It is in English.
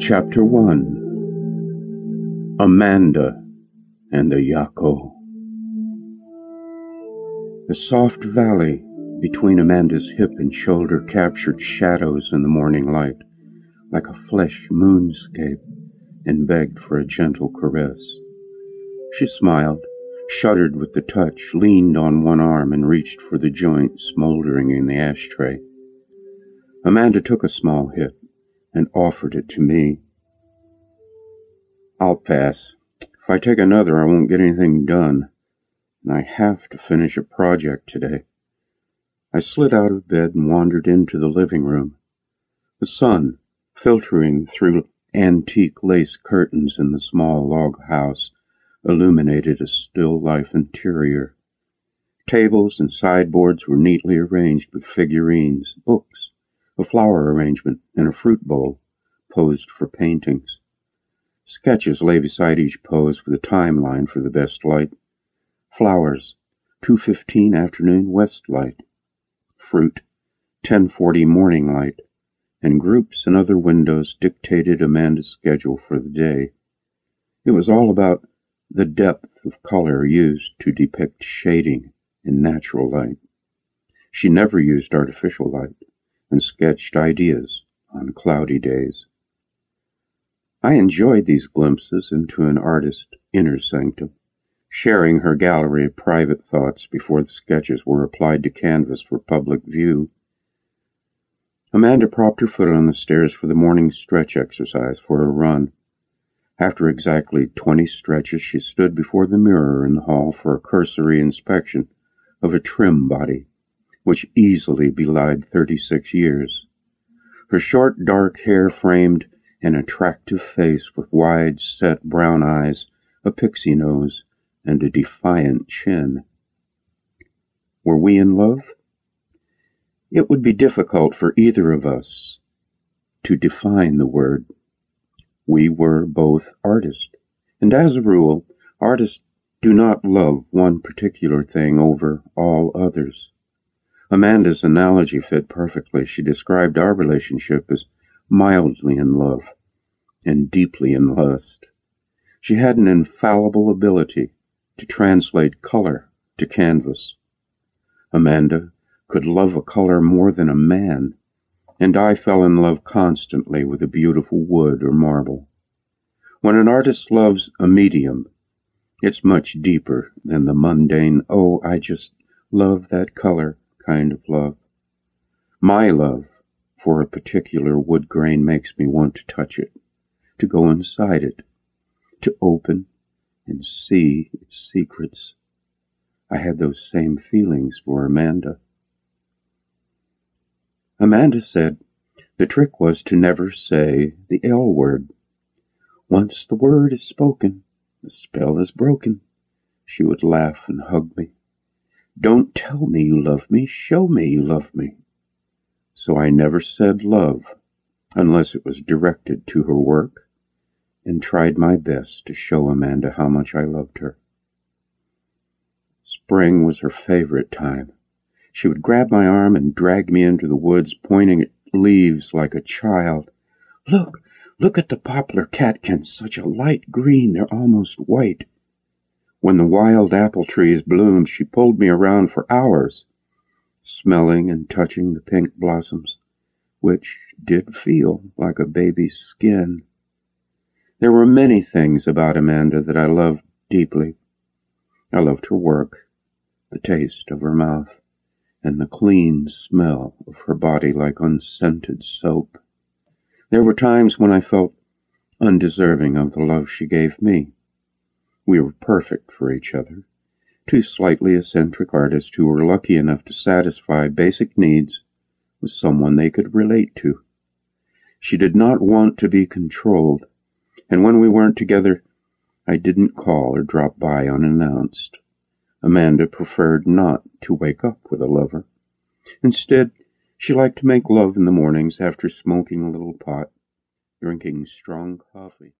Chapter 1 Amanda and the Yah-Ko. The soft valley between Amanda's hip and shoulder captured shadows in the morning light, like a flesh moonscape, and begged for a gentle caress. She smiled, shuddered with the touch, leaned on one arm, and reached for the joint smoldering in the ashtray. Amanda took a small hit and offered it to me. I'll pass. If I take another, I won't get anything done, and I have to finish a project today. I slid out of bed and wandered into the living room. The sun, filtering through antique lace curtains in the small log house, illuminated a still life interior. Tables and sideboards were neatly arranged with figurines, books, a flower arrangement, and a fruit bowl, posed for paintings. Sketches lay beside each pose with a timeline for the best light. Flowers, 2.15 afternoon west light. Fruit, 10.40 morning light. And groups and other windows dictated Amanda's schedule for the day. It was all about the depth of color used to depict shading in natural light. She never used artificial light and sketched ideas on cloudy days. I enjoyed these glimpses into an artist's inner sanctum, sharing her gallery of private thoughts before the sketches were applied to canvas for public view. Amanda propped her foot on the stairs for the morning stretch exercise for her run. After exactly twenty stretches, she stood before the mirror in the hall for a cursory inspection of a trim body which easily belied thirty-six years. Her short dark hair framed an attractive face with wide-set brown eyes, a pixie nose, and a defiant chin. Were we in love? It would be difficult for either of us to define the word. We were both artists, and as a rule, artists do not love one particular thing over all others. Amanda's analogy fit perfectly. She described our relationship as mildly in love and deeply in lust. She had an infallible ability to translate color to canvas. Amanda could love a color more than a man, and I fell in love constantly with a beautiful wood or marble. When an artist loves a medium, it's much deeper than the mundane, oh, I just love that color kind of love. My love for a particular wood grain makes me want to touch it, to go inside it, to open and see its secrets. I had those same feelings for Amanda. Amanda said the trick was to never say the L word. Once the word is spoken, the spell is broken. She would laugh and hug me. Don't tell me you love me, show me you love me. So I never said love unless it was directed to her work and tried my best to show Amanda how much I loved her. Spring was her favorite time. She would grab my arm and drag me into the woods, pointing at leaves like a child. Look, look at the poplar catkins, such a light green, they're almost white. When the wild apple trees bloomed, she pulled me around for hours, smelling and touching the pink blossoms, which did feel like a baby's skin. There were many things about Amanda that I loved deeply. I loved her work, the taste of her mouth, and the clean smell of her body like unscented soap. There were times when I felt undeserving of the love she gave me. We were perfect for each other, two slightly eccentric artists who were lucky enough to satisfy basic needs with someone they could relate to. She did not want to be controlled, and when we weren't together, I didn't call or drop by unannounced. Amanda preferred not to wake up with a lover. Instead, she liked to make love in the mornings after smoking a little pot, drinking strong coffee.